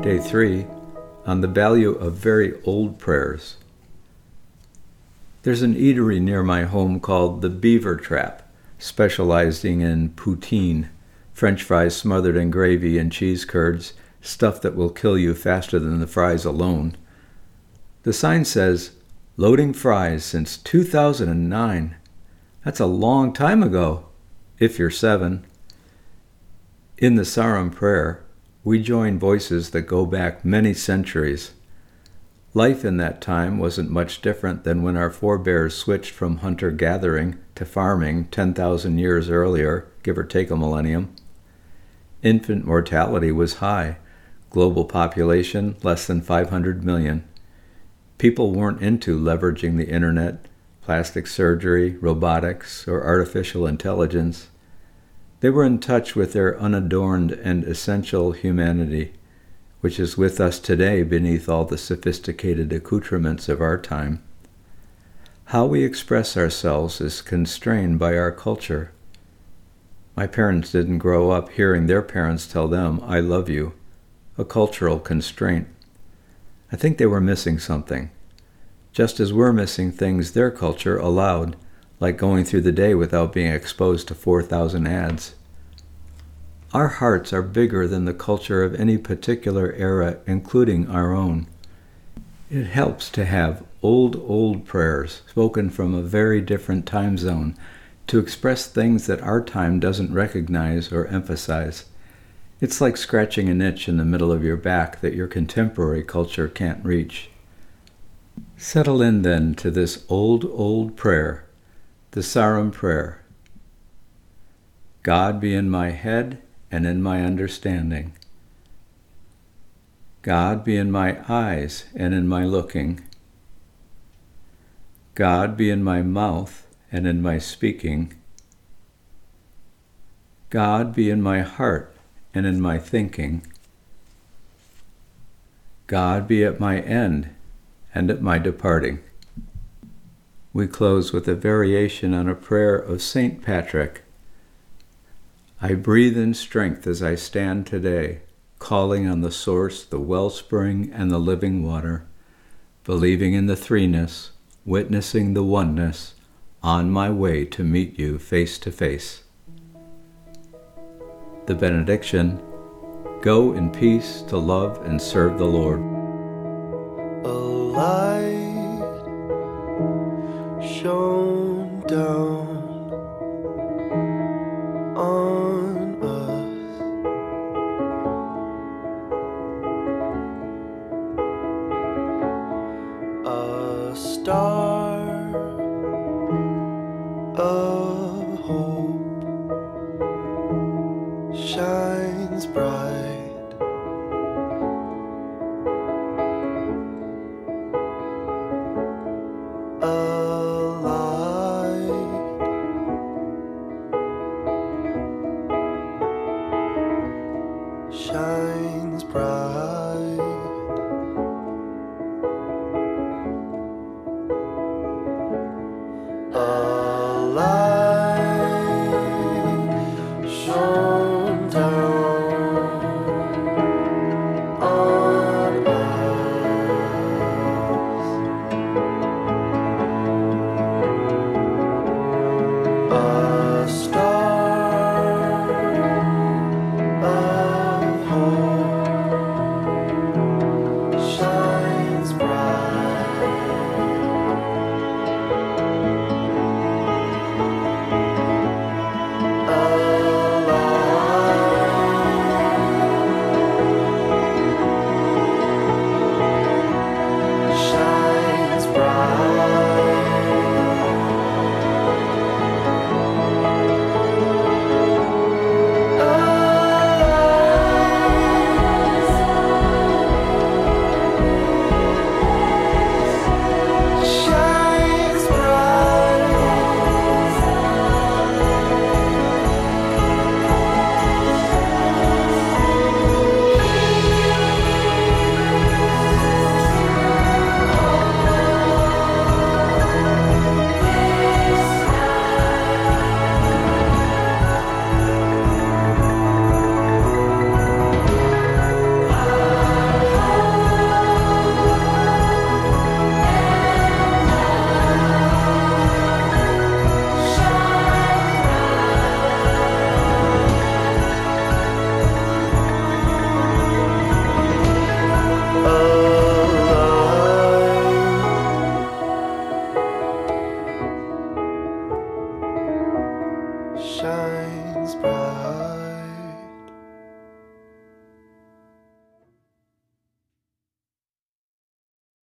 Day 3 on the value of very old prayers. There's an eatery near my home called the Beaver Trap, specializing in poutine, French fries smothered in gravy and cheese curds, stuff that will kill you faster than the fries alone. The sign says, Loading fries since 2009. That's a long time ago, if you're seven. In the Sarum prayer, we join voices that go back many centuries. Life in that time wasn't much different than when our forebears switched from hunter gathering to farming 10,000 years earlier, give or take a millennium. Infant mortality was high, global population less than 500 million. People weren't into leveraging the internet, plastic surgery, robotics, or artificial intelligence. They were in touch with their unadorned and essential humanity, which is with us today beneath all the sophisticated accoutrements of our time. How we express ourselves is constrained by our culture. My parents didn't grow up hearing their parents tell them, I love you, a cultural constraint. I think they were missing something, just as we're missing things their culture allowed like going through the day without being exposed to 4,000 ads. Our hearts are bigger than the culture of any particular era, including our own. It helps to have old, old prayers spoken from a very different time zone to express things that our time doesn't recognize or emphasize. It's like scratching an itch in the middle of your back that your contemporary culture can't reach. Settle in then to this old, old prayer the Sarum Prayer God be in my head and in my understanding. God be in my eyes and in my looking. God be in my mouth and in my speaking. God be in my heart and in my thinking. God be at my end and at my departing we close with a variation on a prayer of St. Patrick. I breathe in strength as I stand today, calling on the source, the wellspring, and the living water, believing in the threeness, witnessing the oneness, on my way to meet you face to face. The benediction Go in peace to love and serve the Lord. Alive down on us. A star shines bright. A light shines bright.